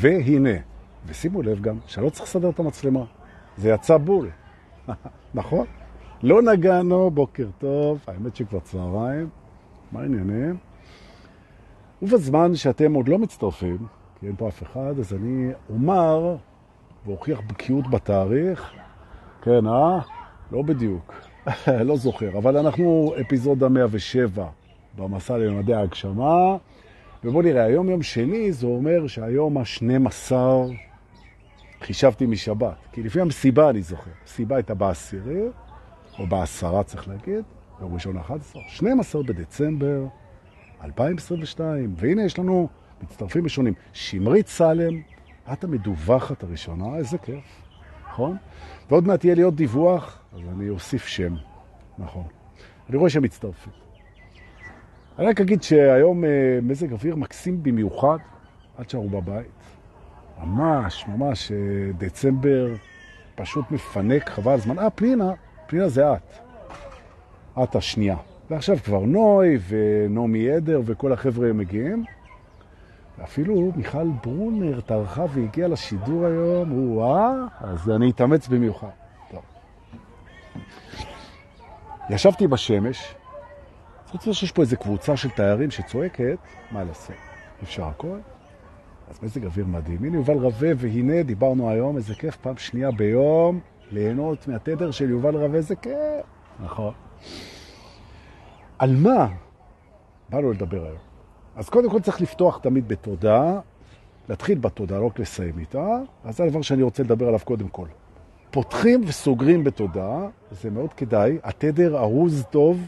והנה, ושימו לב גם שלא צריך לסדר את המצלמה, זה יצא בול, נכון? לא נגענו, בוקר טוב, האמת שכבר צהריים, מה העניינים? ובזמן שאתם עוד לא מצטרפים, כי אין פה אף אחד, אז אני אומר והוכיח בקיאות בתאריך, כן, אה? לא בדיוק, לא זוכר, אבל אנחנו אפיזודה 107 במסע למדעי ההגשמה, ובואו נראה, היום יום שני, זה אומר שהיום ה-12, חישבתי משבת, כי לפי המסיבה אני זוכר, המסיבה הייתה בעשירי, או בעשרה צריך להגיד, יום ראשון 11, 12 בדצמבר 2022, והנה יש לנו מצטרפים ראשונים, שמרית סלם, את המדווחת הראשונה, איזה כיף, נכון? ועוד מעט יהיה לי עוד דיווח, אז אני אוסיף שם, נכון. אני רואה שהם מצטרפים. אני רק אגיד שהיום אה, מזג אוויר מקסים במיוחד, עד שערו בבית. ממש, ממש, אה, דצמבר פשוט מפנק, חבל הזמן. אה, פנינה, פנינה זה את. את השנייה. ועכשיו כבר נוי ונעמי עדר וכל החבר'ה מגיעים. אפילו מיכל ברונר טרחה והגיעה לשידור היום, וואה, אז אני אתאמץ במיוחד. טוב. ישבתי בשמש, חוץ מזה שיש פה איזו קבוצה של תיירים שצועקת, מה לעשות? אפשר הכל? אז מזג אוויר מדהים. הנה יובל רווה, והנה דיברנו היום, איזה כיף, פעם שנייה ביום, ליהנות מהתדר של יובל רווה, איזה כיף. נכון. על מה באנו לדבר היום? אז קודם כל צריך לפתוח תמיד בתודה, להתחיל בתודה, לא רק לסיים איתה, אז זה הדבר שאני רוצה לדבר עליו קודם כל. פותחים וסוגרים בתודה, זה מאוד כדאי, התדר ארוז טוב,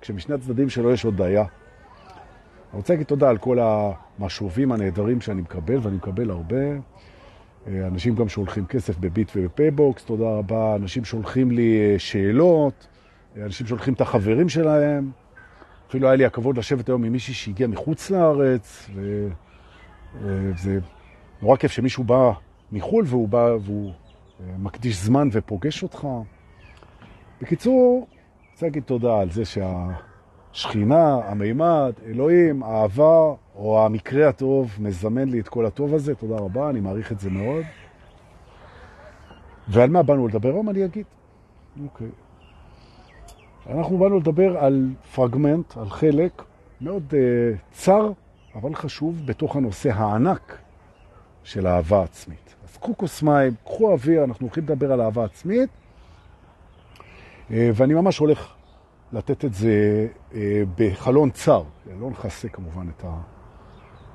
כשמשני הצדדים שלו יש עוד בעיה. אני רוצה להגיד תודה על כל המשובים הנהדרים שאני מקבל, ואני מקבל הרבה. אנשים גם שולחים כסף בביט ובפייבוקס, תודה רבה. אנשים שולחים לי שאלות, אנשים שולחים את החברים שלהם. אפילו היה לי הכבוד לשבת היום עם מישהי שהגיעה מחוץ לארץ, וזה נורא כיף שמישהו בא מחול והוא בא והוא מקדיש זמן ופוגש אותך. בקיצור, רוצה להגיד תודה על זה שהשכינה, המימד, אלוהים, האהבה, או המקרה הטוב, מזמן לי את כל הטוב הזה. תודה רבה, אני מעריך את זה מאוד. ועל מה באנו לדבר היום אני אגיד. אוקיי. אנחנו באנו לדבר על פרגמנט, על חלק מאוד uh, צר, אבל חשוב, בתוך הנושא הענק של אהבה עצמית. אז קחו כוס מים, קחו אוויר, אנחנו הולכים לדבר על אהבה עצמית, ואני ממש הולך לתת את זה uh, בחלון צר, לא נכסה כמובן את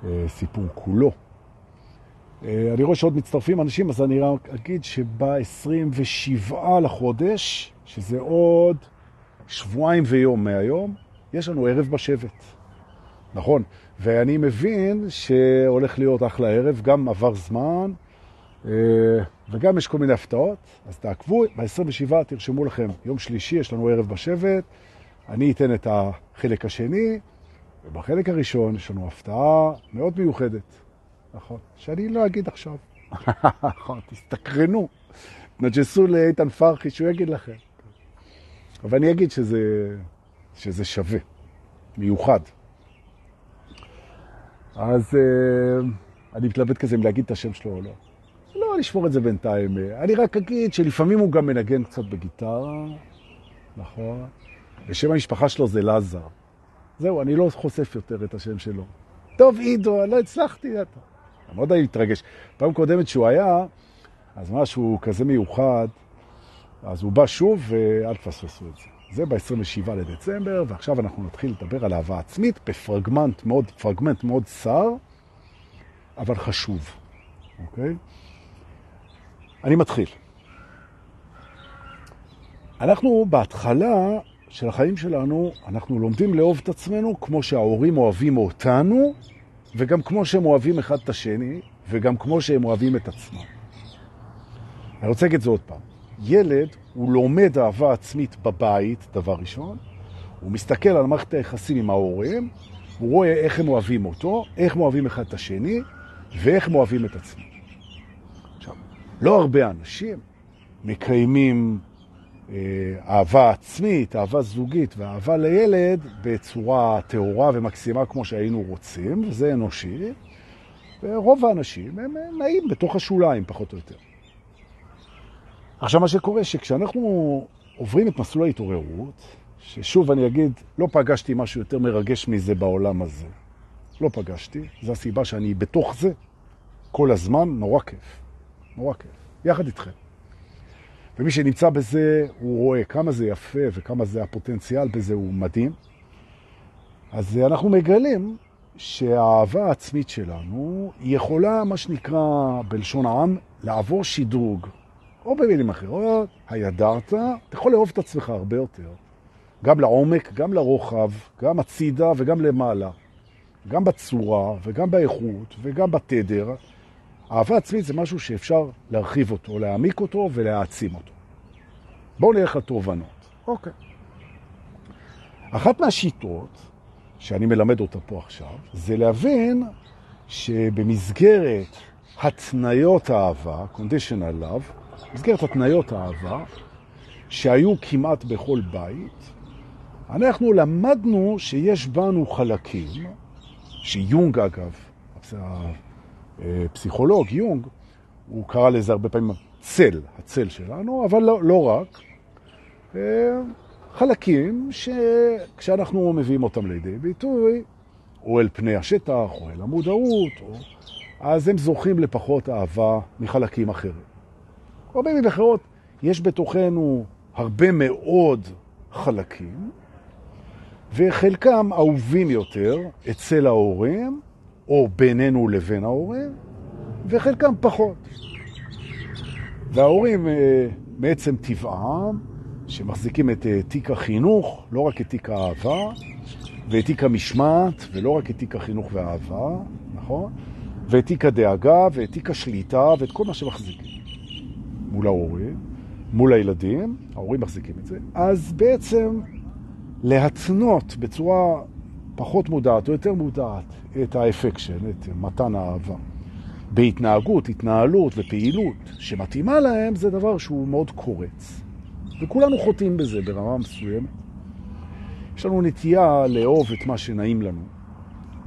הסיפור כולו. Uh, אני רואה שעוד מצטרפים אנשים, אז אני רק אגיד שב-27 לחודש, שזה עוד שבועיים ויום מהיום, יש לנו ערב בשבט. נכון. ואני מבין שהולך להיות אחלה ערב, גם עבר זמן, וגם יש כל מיני הפתעות, אז תעקבו, ב-27 תרשמו לכם, יום שלישי יש לנו ערב בשבט, אני אתן את החלק השני, ובחלק הראשון יש לנו הפתעה מאוד מיוחדת, נכון, שאני לא אגיד עכשיו. נכון, תסתקרנו, נג'סו לאיתן פרחי שהוא יגיד לכם. אבל אני אגיד שזה, שזה שווה, מיוחד. אז uh, אני מתלבט כזה אם להגיד את השם שלו או לא. לא, נשמור את זה בינתיים. אני רק אגיד שלפעמים הוא גם מנגן קצת בגיטרה, נכון? ושם המשפחה שלו זה לזר. זהו, אני לא חושף יותר את השם שלו. טוב, עידו, לא הצלחתי. אתה. מאוד היה להתרגש. פעם קודמת שהוא היה, אז משהו כזה מיוחד, אז הוא בא שוב, ואל תפספסו את זה. זה ב-27 לדצמבר, ועכשיו אנחנו נתחיל לדבר על אהבה עצמית בפרגמנט מאוד, פרגמנט מאוד צר, אבל חשוב, אוקיי? אני מתחיל. אנחנו בהתחלה של החיים שלנו, אנחנו לומדים לאהוב את עצמנו כמו שההורים אוהבים אותנו, וגם כמו שהם אוהבים אחד את השני, וגם כמו שהם אוהבים את עצמם. אני רוצה להגיד את זה עוד פעם. ילד הוא לומד אהבה עצמית בבית, דבר ראשון, הוא מסתכל על מערכת היחסים עם ההורים, הוא רואה איך הם אוהבים אותו, איך הם אוהבים אחד את השני, ואיך הם אוהבים את עצמם. לא הרבה אנשים מקיימים אה, אהבה עצמית, אהבה זוגית ואהבה לילד בצורה טהורה ומקסימה כמו שהיינו רוצים, וזה אנושי, ורוב האנשים הם נעים בתוך השוליים, פחות או יותר. עכשיו, מה שקורה שכשאנחנו עוברים את מסלול ההתעוררות, ששוב אני אגיד, לא פגשתי משהו יותר מרגש מזה בעולם הזה. לא פגשתי, זו הסיבה שאני בתוך זה כל הזמן, נורא כיף. נורא כיף. יחד איתכם. ומי שנמצא בזה, הוא רואה כמה זה יפה וכמה זה הפוטנציאל בזה הוא מדהים. אז אנחנו מגלים שהאהבה העצמית שלנו יכולה, מה שנקרא בלשון העם, לעבור שדרוג. או במילים אחרות, הידרת, אתה יכול לאהוב את עצמך הרבה יותר. גם לעומק, גם לרוחב, גם הצידה וגם למעלה. גם בצורה וגם באיכות וגם בתדר. אהבה עצמית זה משהו שאפשר להרחיב אותו, להעמיק אותו ולהעצים אותו. בואו נלך לתובנות. אוקיי. אחת מהשיטות שאני מלמד אותה פה עכשיו, זה להבין שבמסגרת התניות האהבה, conditional love, במסגרת התניות האהבה, שהיו כמעט בכל בית, אנחנו למדנו שיש בנו חלקים, שיונג אגב, הפסיכולוג יונג, הוא קרא לזה הרבה פעמים צל, הצל שלנו, אבל לא, לא רק. אה, חלקים שכשאנחנו מביאים אותם לידי ביטוי, או אל פני השטח, או אל המודעות, או... אז הם זוכים לפחות אהבה מחלקים אחרים. או במילים אחרות, יש בתוכנו הרבה מאוד חלקים, וחלקם אהובים יותר אצל ההורים, או בינינו לבין ההורים, וחלקם פחות. וההורים, אה, מעצם טבעם, שמחזיקים את אה, תיק החינוך, לא רק את תיק האהבה, ואת תיק המשמעת, ולא רק את תיק החינוך והאהבה, נכון? ואת תיק הדאגה, ואת תיק השליטה, ואת כל מה שמחזיקים מול ההורים, מול הילדים, ההורים מחזיקים את זה, אז בעצם להתנות בצורה פחות מודעת או יותר מודעת את האפקשן, את מתן האהבה. בהתנהגות, התנהלות ופעילות שמתאימה להם, זה דבר שהוא מאוד קורץ. וכולנו חוטאים בזה ברמה מסוימת. יש לנו נטייה לאהוב את מה שנעים לנו,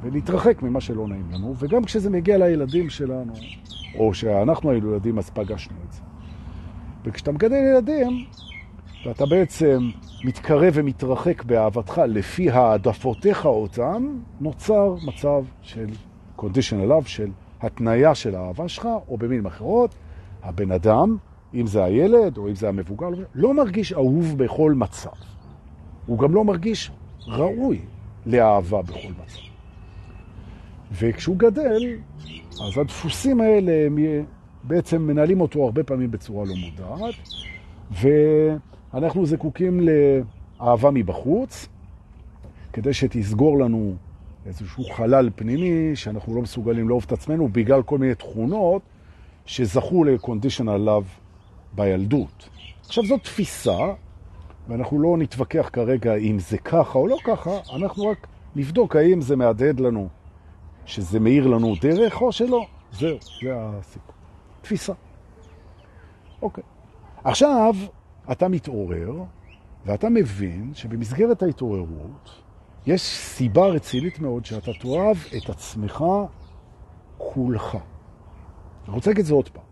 ולהתרחק ממה שלא נעים לנו, וגם כשזה מגיע לילדים שלנו, או שאנחנו היינו ילדים, אז פגשנו את זה. וכשאתה מגדל ילדים, ואתה בעצם מתקרב ומתרחק באהבתך לפי העדפותיך אותם, נוצר מצב של conditional love, של התניה של האהבה שלך, או במילים אחרות, הבן אדם, אם זה הילד או אם זה המבוגר, לא מרגיש אהוב בכל מצב. הוא גם לא מרגיש ראוי לאהבה בכל מצב. וכשהוא גדל, אז הדפוסים האלה הם בעצם מנהלים אותו הרבה פעמים בצורה לא מודעת, ואנחנו זקוקים לאהבה מבחוץ, כדי שתסגור לנו איזשהו חלל פנימי שאנחנו לא מסוגלים לאהוב את עצמנו בגלל כל מיני תכונות שזכו ל-conditional love בילדות. עכשיו, זו תפיסה, ואנחנו לא נתווכח כרגע אם זה ככה או לא ככה, אנחנו רק נבדוק האם זה מהדהד לנו, שזה מאיר לנו דרך או שלא. זהו, זה הסיפור. תפיסה. אוקיי. עכשיו, אתה מתעורר, ואתה מבין שבמסגרת ההתעוררות, יש סיבה רצינית מאוד שאתה תאהב את עצמך כולך. אני רוצה להגיד את זה עוד פעם.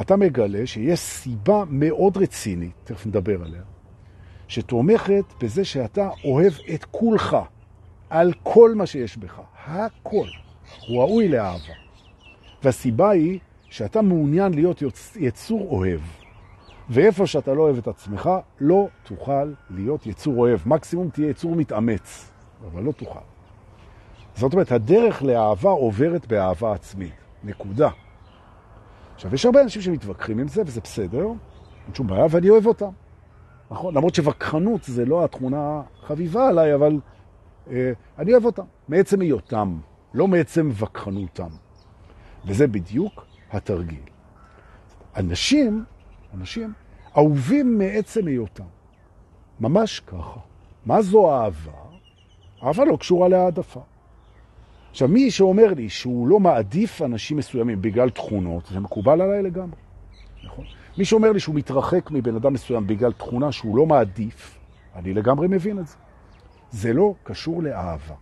אתה מגלה שיש סיבה מאוד רצינית, תכף נדבר עליה, שתומכת בזה שאתה אוהב את כולך, על כל מה שיש בך, הכל. הוא ראוי לאהבה. והסיבה היא שאתה מעוניין להיות יצור אוהב. ואיפה שאתה לא אוהב את עצמך, לא תוכל להיות יצור אוהב. מקסימום תהיה יצור מתאמץ, אבל לא תוכל. זאת אומרת, הדרך לאהבה עוברת באהבה עצמית. נקודה. עכשיו, יש הרבה אנשים שמתווכחים עם זה, וזה בסדר, אין שום בעיה, ואני אוהב אותם. נכון? למרות שווכחנות זה לא התכונה חביבה עליי, אבל אה, אני אוהב אותם. מעצם היותם, לא מעצם וכחנותם. וזה בדיוק התרגיל. אנשים, אנשים, אהובים מעצם היותם. ממש ככה. מה זו אהבה? אהבה לא קשורה להעדפה. עכשיו, מי שאומר לי שהוא לא מעדיף אנשים מסוימים בגלל תכונות, זה מקובל עליי לגמרי, נכון? מי שאומר לי שהוא מתרחק מבן אדם מסוים בגלל תכונה שהוא לא מעדיף, אני לגמרי מבין את זה. זה לא קשור לאהבה.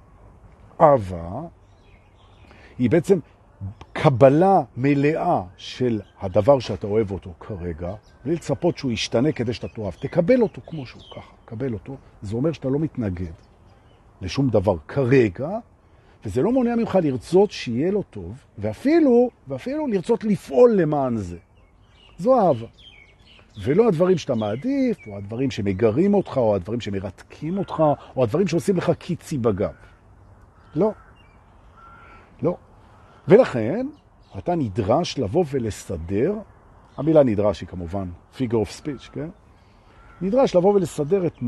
אהבה היא בעצם קבלה מלאה של הדבר שאתה אוהב אותו כרגע, בלי לצפות שהוא ישתנה כדי שאתה תאהב. תקבל אותו כמו שהוא ככה, קבל אותו. זה אומר שאתה לא מתנגד לשום דבר כרגע, וזה לא מונע ממך לרצות שיהיה לו טוב, ואפילו, ואפילו לרצות לפעול למען זה. זו אהבה. ולא הדברים שאתה מעדיף, או הדברים שמגרים אותך, או הדברים שמרתקים אותך, או הדברים שעושים לך קיצי בגב. לא. לא. ולכן, אתה נדרש לבוא ולסדר, המילה נדרש היא כמובן figure of speech, כן? נדרש לבוא ולסדר את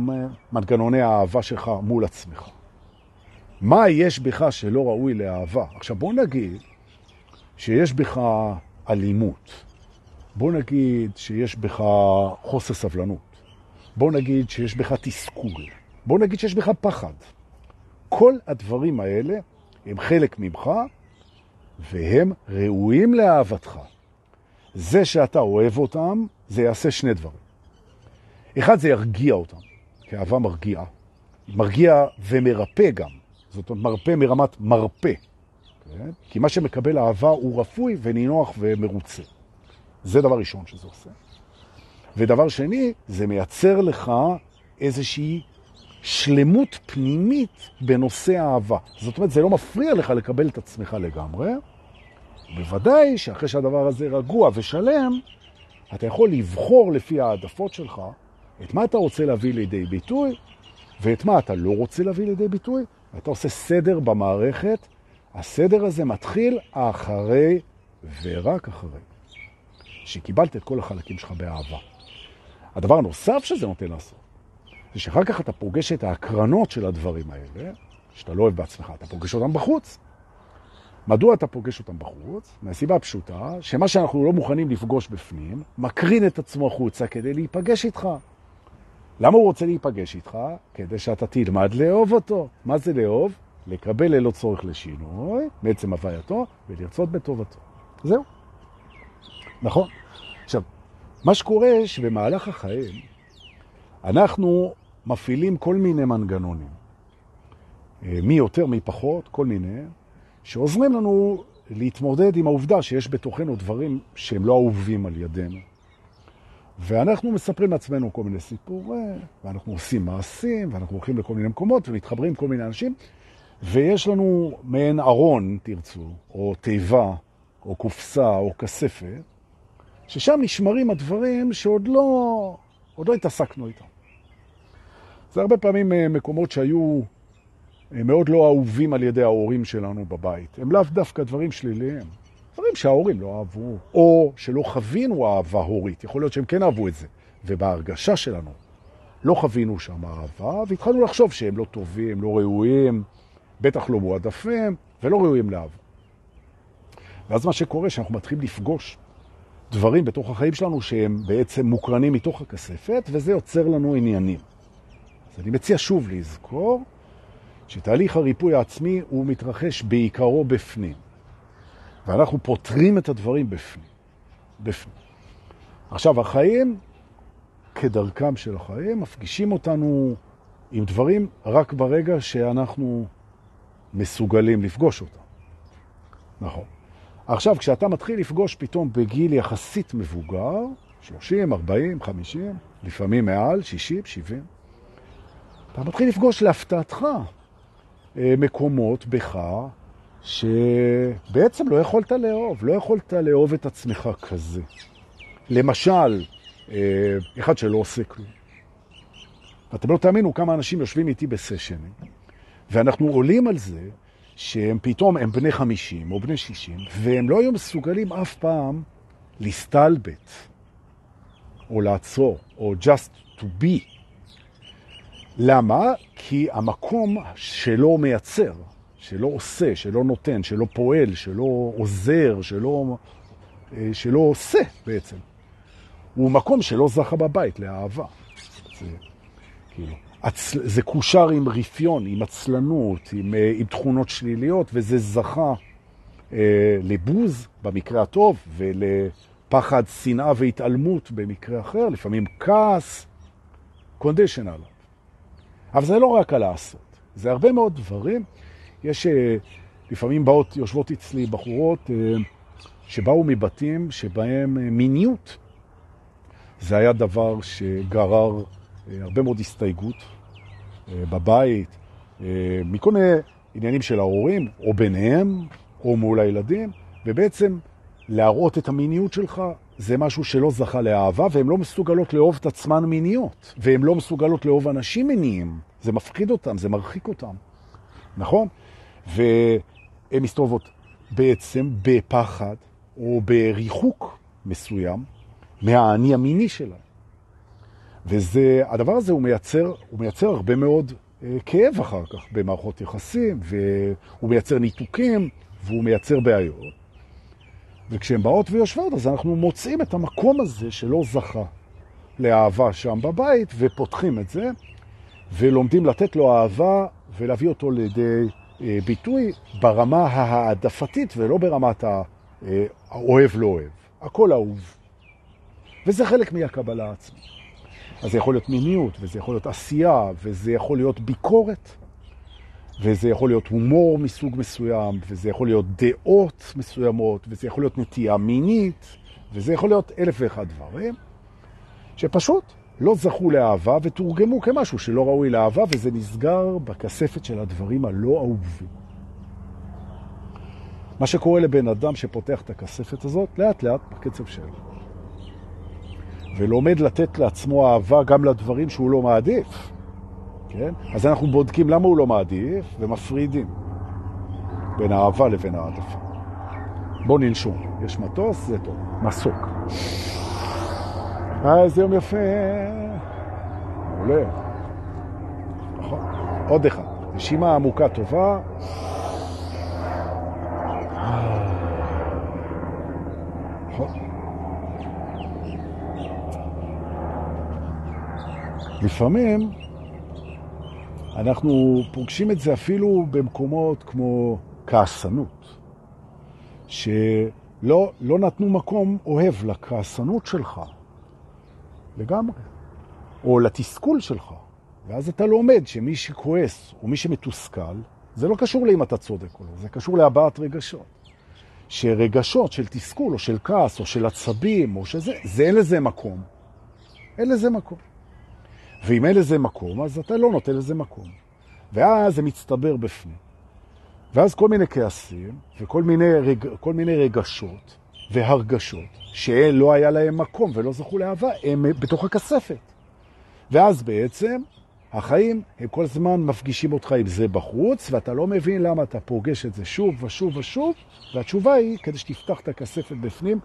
מנגנוני האהבה שלך מול עצמך. מה יש בך שלא ראוי לאהבה? עכשיו בוא נגיד שיש בך אלימות. בוא נגיד שיש בך חוסר סבלנות. בוא נגיד שיש בך תסכול. בוא נגיד שיש בך פחד. כל הדברים האלה הם חלק ממך והם ראויים לאהבתך. זה שאתה אוהב אותם, זה יעשה שני דברים. אחד, זה ירגיע אותם, כי אהבה מרגיעה. מרגיע ומרפא גם. זאת אומרת, מרפא מרמת מרפא. כן? כי מה שמקבל אהבה הוא רפוי ונינוח ומרוצה. זה דבר ראשון שזה עושה. ודבר שני, זה מייצר לך איזושהי שלמות פנימית בנושא האהבה. זאת אומרת, זה לא מפריע לך לקבל את עצמך לגמרי. בוודאי שאחרי שהדבר הזה רגוע ושלם, אתה יכול לבחור לפי העדפות שלך את מה אתה רוצה להביא לידי ביטוי ואת מה אתה לא רוצה להביא לידי ביטוי, ואתה עושה סדר במערכת. הסדר הזה מתחיל אחרי ורק אחרי שקיבלת את כל החלקים שלך באהבה. הדבר הנוסף שזה נותן לעשות, זה שאחר כך אתה פוגש את ההקרנות של הדברים האלה, שאתה לא אוהב בעצמך, אתה פוגש אותם בחוץ. מדוע אתה פוגש אותם בחוץ? מהסיבה הפשוטה, שמה שאנחנו לא מוכנים לפגוש בפנים, מקרין את עצמו חוצה כדי להיפגש איתך. למה הוא רוצה להיפגש איתך? כדי שאתה תלמד לאהוב אותו. מה זה לאהוב? לקבל ללא צורך לשינוי, בעצם הווייתו, ולרצות בטובתו. זהו. נכון. עכשיו, מה שקורה שבמהלך החיים אנחנו מפעילים כל מיני מנגנונים. אה, מי יותר, מי פחות, כל מיני, שעוזרים לנו להתמודד עם העובדה שיש בתוכנו דברים שהם לא אהובים על ידינו. ואנחנו מספרים לעצמנו כל מיני סיפורים, ואנחנו עושים מעשים, ואנחנו הולכים לכל מיני מקומות ומתחברים כל מיני אנשים, ויש לנו מעין ארון, תרצו, או תיבה, או קופסה, או כספת, ששם נשמרים הדברים שעוד לא, עוד לא התעסקנו איתם. זה הרבה פעמים אה, מקומות שהיו אה, מאוד לא אהובים על ידי ההורים שלנו בבית. הם לאו דווקא דברים שליליים. דברים שההורים לא אהבו, או שלא חווינו אהבה הורית. יכול להיות שהם כן אהבו את זה. ובהרגשה שלנו לא חווינו שם אהבה, והתחלנו לחשוב שהם לא טובים, לא ראויים, בטח לא מועדפים, ולא ראויים לאהבה. ואז מה שקורה, שאנחנו מתחילים לפגוש דברים בתוך החיים שלנו שהם בעצם מוקרנים מתוך הכספת, וזה יוצר לנו עניינים. אז אני מציע שוב לזכור שתהליך הריפוי העצמי הוא מתרחש בעיקרו בפנים. ואנחנו פותרים את הדברים בפנים. בפנים. עכשיו, החיים, כדרכם של החיים, מפגישים אותנו עם דברים רק ברגע שאנחנו מסוגלים לפגוש אותם. נכון. עכשיו, כשאתה מתחיל לפגוש פתאום בגיל יחסית מבוגר, 30, 40, 50, לפעמים מעל, 60, 70, אתה מתחיל לפגוש להפתעתך מקומות בך שבעצם לא יכולת לאהוב, לא יכולת לאהוב את עצמך כזה. למשל, אה, אחד שלא עושה כלום. אתם לא תאמינו כמה אנשים יושבים איתי בסשנים, ואנחנו עולים על זה שהם פתאום, הם בני 50 או בני 60, והם לא היו מסוגלים אף פעם להסתלבט, או לעצור, או just to be. למה? כי המקום שלא מייצר, שלא עושה, שלא נותן, שלא פועל, שלא עוזר, שלא, אה, שלא עושה בעצם, הוא מקום שלא זכה בבית לאהבה. זה, כאילו. זה קושר עם רפיון, עם עצלנות, עם, אה, עם תכונות שליליות, וזה זכה אה, לבוז במקרה הטוב, ולפחד, שנאה והתעלמות במקרה אחר, לפעמים כעס, קונדישנל. אבל זה לא רק על לעשות, זה הרבה מאוד דברים. יש, אה, לפעמים באות, יושבות אצלי בחורות, אה, שבאו מבתים שבהם מיניות זה היה דבר שגרר הרבה מאוד הסתייגות בבית, מכל מיני עניינים של ההורים, או ביניהם, או מול הילדים, ובעצם להראות את המיניות שלך זה משהו שלא זכה לאהבה, והן לא מסוגלות לאהוב את עצמן מיניות, והן לא מסוגלות לאהוב אנשים מיניים. זה מפחיד אותם, זה מרחיק אותם, נכון? והן מסתובבות בעצם בפחד או בריחוק מסוים מהאני המיני שלהם. והדבר הזה הוא מייצר, הוא מייצר הרבה מאוד אה, כאב אחר כך במערכות יחסים, והוא מייצר ניתוקים, והוא מייצר בעיות. וכשהן באות ויושבות, אז אנחנו מוצאים את המקום הזה שלא זכה לאהבה שם בבית, ופותחים את זה, ולומדים לתת לו אהבה ולהביא אותו לידי אה, ביטוי ברמה העדפתית ולא ברמת האוהב לא אוהב. הכל אהוב. וזה חלק מהקבלה העצמית. אז זה יכול להיות מיניות, וזה יכול להיות עשייה, וזה יכול להיות ביקורת, וזה יכול להיות הומור מסוג מסוים, וזה יכול להיות דעות מסוימות, וזה יכול להיות נטייה מינית, וזה יכול להיות אלף ואחד דברים, שפשוט לא זכו לאהבה ותורגמו כמשהו שלא ראוי לאהבה, וזה נסגר בכספת של הדברים הלא אהובים. מה שקורה לבן אדם שפותח את הכספת הזאת, לאט לאט בקצב שלו. ולומד לתת לעצמו אהבה גם לדברים שהוא לא מעדיף. כן? אז אנחנו בודקים למה הוא לא מעדיף ומפרידים בין האהבה לבין העדפה. בוא ננשום. יש מטוס, זה טוב. מסוק. אה, איזה יום יפה. מעולה. נכון. עוד אחד. נשימה עמוקה טובה. נכון. לפעמים אנחנו פוגשים את זה אפילו במקומות כמו כעסנות, שלא לא נתנו מקום אוהב לכעסנות שלך, לגמרי, או לתסכול שלך. ואז אתה לומד שמי שכועס או מי שמתוסכל, זה לא קשור לאם אתה צודק או לא, זה קשור להבעת רגשות. שרגשות של תסכול או של כעס או של עצבים או שזה, זה אין לזה מקום. אין לזה מקום. ואם אין לזה מקום, אז אתה לא נותן לזה מקום. ואז זה מצטבר בפנים. ואז כל מיני כעסים וכל מיני, רג... כל מיני רגשות והרגשות שלא היה להם מקום ולא זכו לאהבה, הם בתוך הכספת. ואז בעצם החיים הם כל הזמן מפגישים אותך עם זה בחוץ, ואתה לא מבין למה אתה פוגש את זה שוב ושוב ושוב, והתשובה היא כדי שתפתח את הכספת בפנים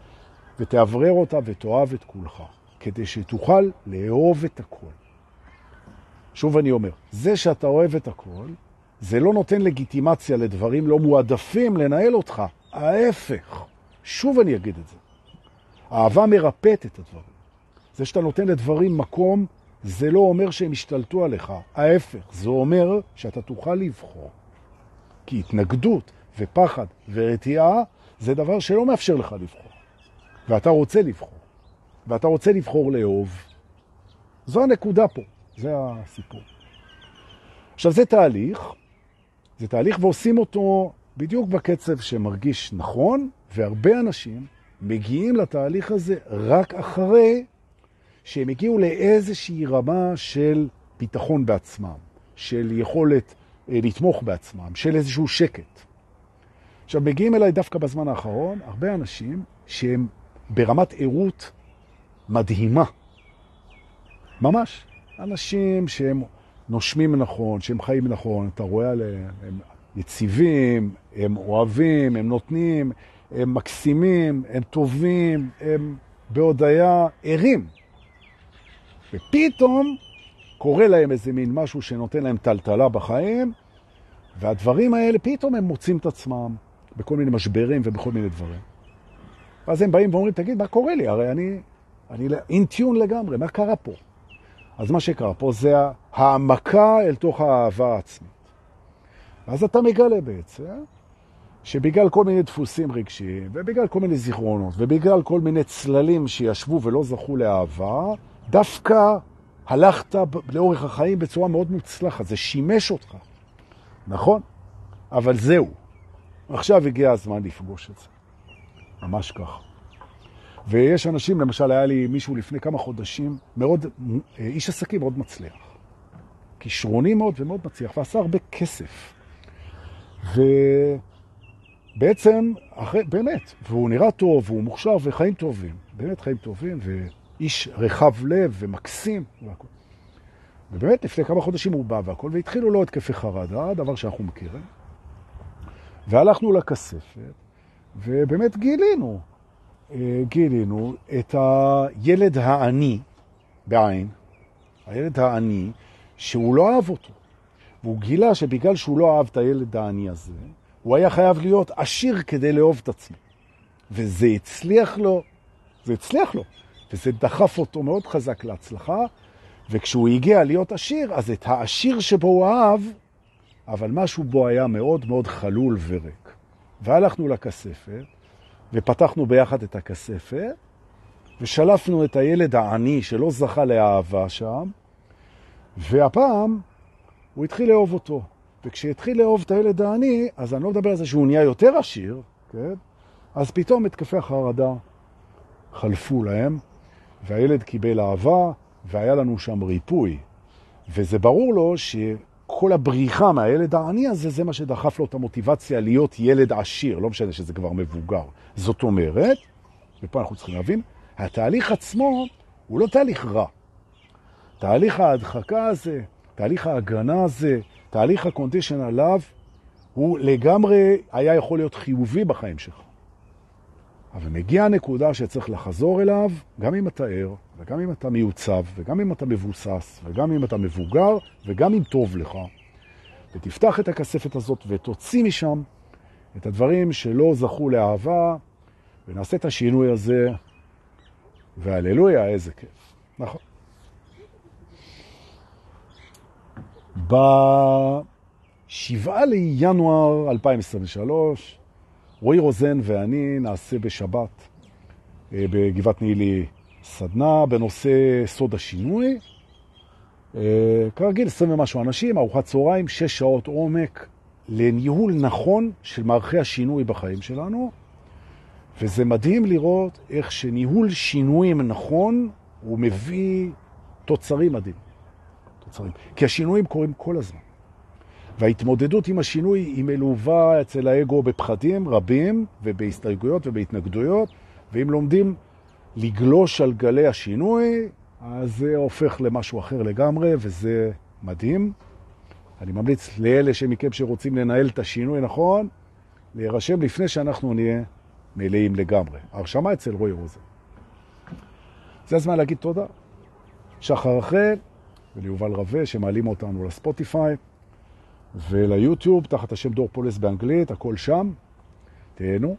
ותעברר אותה ותאהב את כולך, כדי שתוכל לאהוב את הכל. שוב אני אומר, זה שאתה אוהב את הכל, זה לא נותן לגיטימציה לדברים לא מועדפים לנהל אותך. ההפך. שוב אני אגיד את זה. אהבה מרפאת את הדברים. זה שאתה נותן לדברים מקום, זה לא אומר שהם השתלטו עליך. ההפך, זה אומר שאתה תוכל לבחור. כי התנגדות ופחד ורתיעה זה דבר שלא מאפשר לך לבחור. ואתה רוצה לבחור. ואתה רוצה לבחור לאהוב. זו הנקודה פה. זה הסיפור. עכשיו, זה תהליך, זה תהליך ועושים אותו בדיוק בקצב שמרגיש נכון, והרבה אנשים מגיעים לתהליך הזה רק אחרי שהם הגיעו לאיזושהי רמה של ביטחון בעצמם, של יכולת אה, לתמוך בעצמם, של איזשהו שקט. עכשיו, מגיעים אליי דווקא בזמן האחרון הרבה אנשים שהם ברמת עירות מדהימה. ממש. אנשים שהם נושמים נכון, שהם חיים נכון, אתה רואה עליהם, הם יציבים, הם אוהבים, הם נותנים, הם מקסימים, הם טובים, הם בהודעה ערים. ופתאום קורה להם איזה מין משהו שנותן להם טלטלה בחיים, והדברים האלה, פתאום הם מוצאים את עצמם בכל מיני משברים ובכל מיני דברים. אז הם באים ואומרים, תגיד, מה קורה לי? הרי אני, אני אינטיון לגמרי, מה קרה פה? אז מה שקרה פה זה העמקה אל תוך האהבה העצמית. אז אתה מגלה בעצם שבגלל כל מיני דפוסים רגשיים, ובגלל כל מיני זיכרונות, ובגלל כל מיני צללים שישבו ולא זכו לאהבה, דווקא הלכת לאורך החיים בצורה מאוד מוצלחת, זה שימש אותך, נכון? אבל זהו, עכשיו הגיע הזמן לפגוש את זה. ממש כך. ויש אנשים, למשל היה לי מישהו לפני כמה חודשים, מאוד, איש עסקים מאוד מצליח. כישרוני מאוד ומאוד מצליח, ועשה הרבה כסף. ובעצם, אחרי, באמת, והוא נראה טוב, והוא מוכשר, וחיים טובים. באמת חיים טובים, ואיש רחב לב ומקסים. והכל. ובאמת, לפני כמה חודשים הוא בא והכל, והתחילו לו התקפי חרדה, דבר שאנחנו מכירים. והלכנו לכספת, ובאמת גילינו, אה, גילינו את הילד העני, בעין, הילד העני, שהוא לא אהב אותו. והוא גילה שבגלל שהוא לא אהב את הילד העני הזה, הוא היה חייב להיות עשיר כדי לאהוב את עצמו. וזה הצליח לו, זה הצליח לו, וזה דחף אותו מאוד חזק להצלחה, וכשהוא הגיע להיות עשיר, אז את העשיר שבו הוא אהב, אבל משהו בו היה מאוד מאוד חלול וריק. והלכנו לכספת, ופתחנו ביחד את הכספת, ושלפנו את הילד העני שלא זכה לאהבה שם, והפעם הוא התחיל לאהוב אותו. וכשהתחיל לאהוב את הילד העני, אז אני לא מדבר על זה שהוא נהיה יותר עשיר, כן? אז פתאום התקפי החרדה חלפו להם, והילד קיבל אהבה, והיה לנו שם ריפוי. וזה ברור לו שכל הבריחה מהילד העני הזה, זה מה שדחף לו את המוטיבציה להיות ילד עשיר, לא משנה שזה כבר מבוגר. זאת אומרת, ופה אנחנו צריכים להבין, התהליך עצמו הוא לא תהליך רע. תהליך ההדחקה הזה, תהליך ההגנה הזה, תהליך הקונדישן עליו, הוא לגמרי היה יכול להיות חיובי בחיים שלך. אבל מגיעה הנקודה שצריך לחזור אליו, גם אם אתה ער, וגם אם אתה מיוצב, וגם אם אתה מבוסס, וגם אם אתה מבוגר, וגם אם טוב לך, ותפתח את הכספת הזאת ותוציא משם את הדברים שלא זכו לאהבה, ונעשה את השינוי הזה, והללויה, איזה כיף. נכון. ב-7 לינואר 2023, רועי רוזן ואני נעשה בשבת אה, בגבעת נילי סדנה בנושא סוד השינוי. אה, כרגיל, 20 ומשהו אנשים, ארוחת צהריים, 6 שעות עומק לניהול נכון של מערכי השינוי בחיים שלנו. וזה מדהים לראות איך שניהול שינויים נכון, הוא מביא תוצרים מדהים. תוצרים. כי השינויים קורים כל הזמן. וההתמודדות עם השינוי היא מלווה אצל האגו בפחדים רבים ובהסתייגויות ובהתנגדויות, ואם לומדים לגלוש על גלי השינוי, אז זה הופך למשהו אחר לגמרי, וזה מדהים. אני ממליץ לאלה שמכם שרוצים לנהל את השינוי נכון, להירשם לפני שאנחנו נהיה מלאים לגמרי. הרשמה אצל רועי רוזן. זה הזמן להגיד תודה. שחר רחל וליובל רווה שמעלים אותנו לספוטיפיי. וליוטיוב, תחת השם דור פולס באנגלית, הכל שם. תהנו.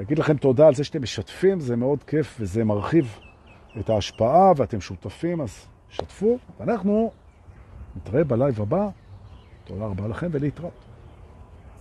אגיד לכם תודה על זה שאתם משתפים, זה מאוד כיף וזה מרחיב את ההשפעה ואתם שותפים, אז שתפו. ואנחנו נתראה ב live הבא. תודה רבה לכם ולהתראות.